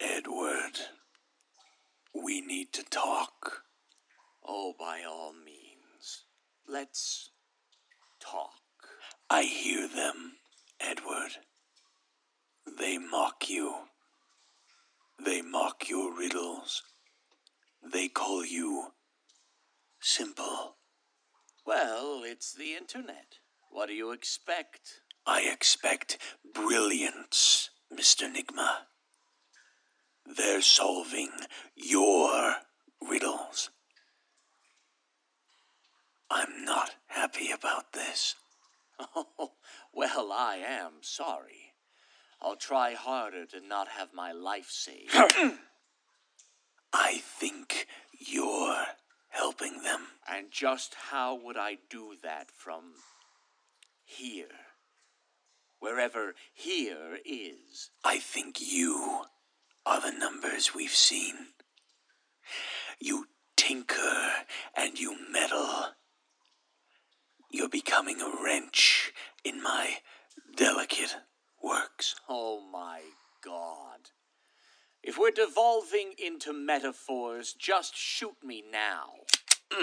Edward, we need to talk. Oh, by all means. Let's talk. I hear them, Edward. They mock you. They mock your riddles. They call you simple. Well, it's the internet. What do you expect? I expect brilliance, Mr. Nigma. They're solving your riddles. I'm not happy about this. Oh, well, I am sorry. I'll try harder to not have my life saved. I think you're helping them. and just how would I do that from here? Wherever here is. I think you are the numbers we've seen. You tinker and you meddle. You're becoming a wrench in my delicate works. Oh my god. If we're devolving into metaphors, just shoot me now.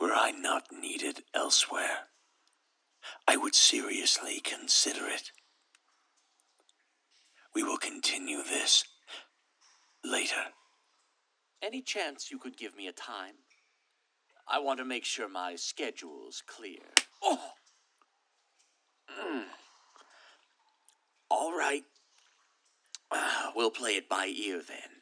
Were I not needed elsewhere, I would seriously consider it. We will continue this later. Any chance you could give me a time? I want to make sure my schedule's clear. Oh! Mm. All right. Ah, we'll play it by ear then.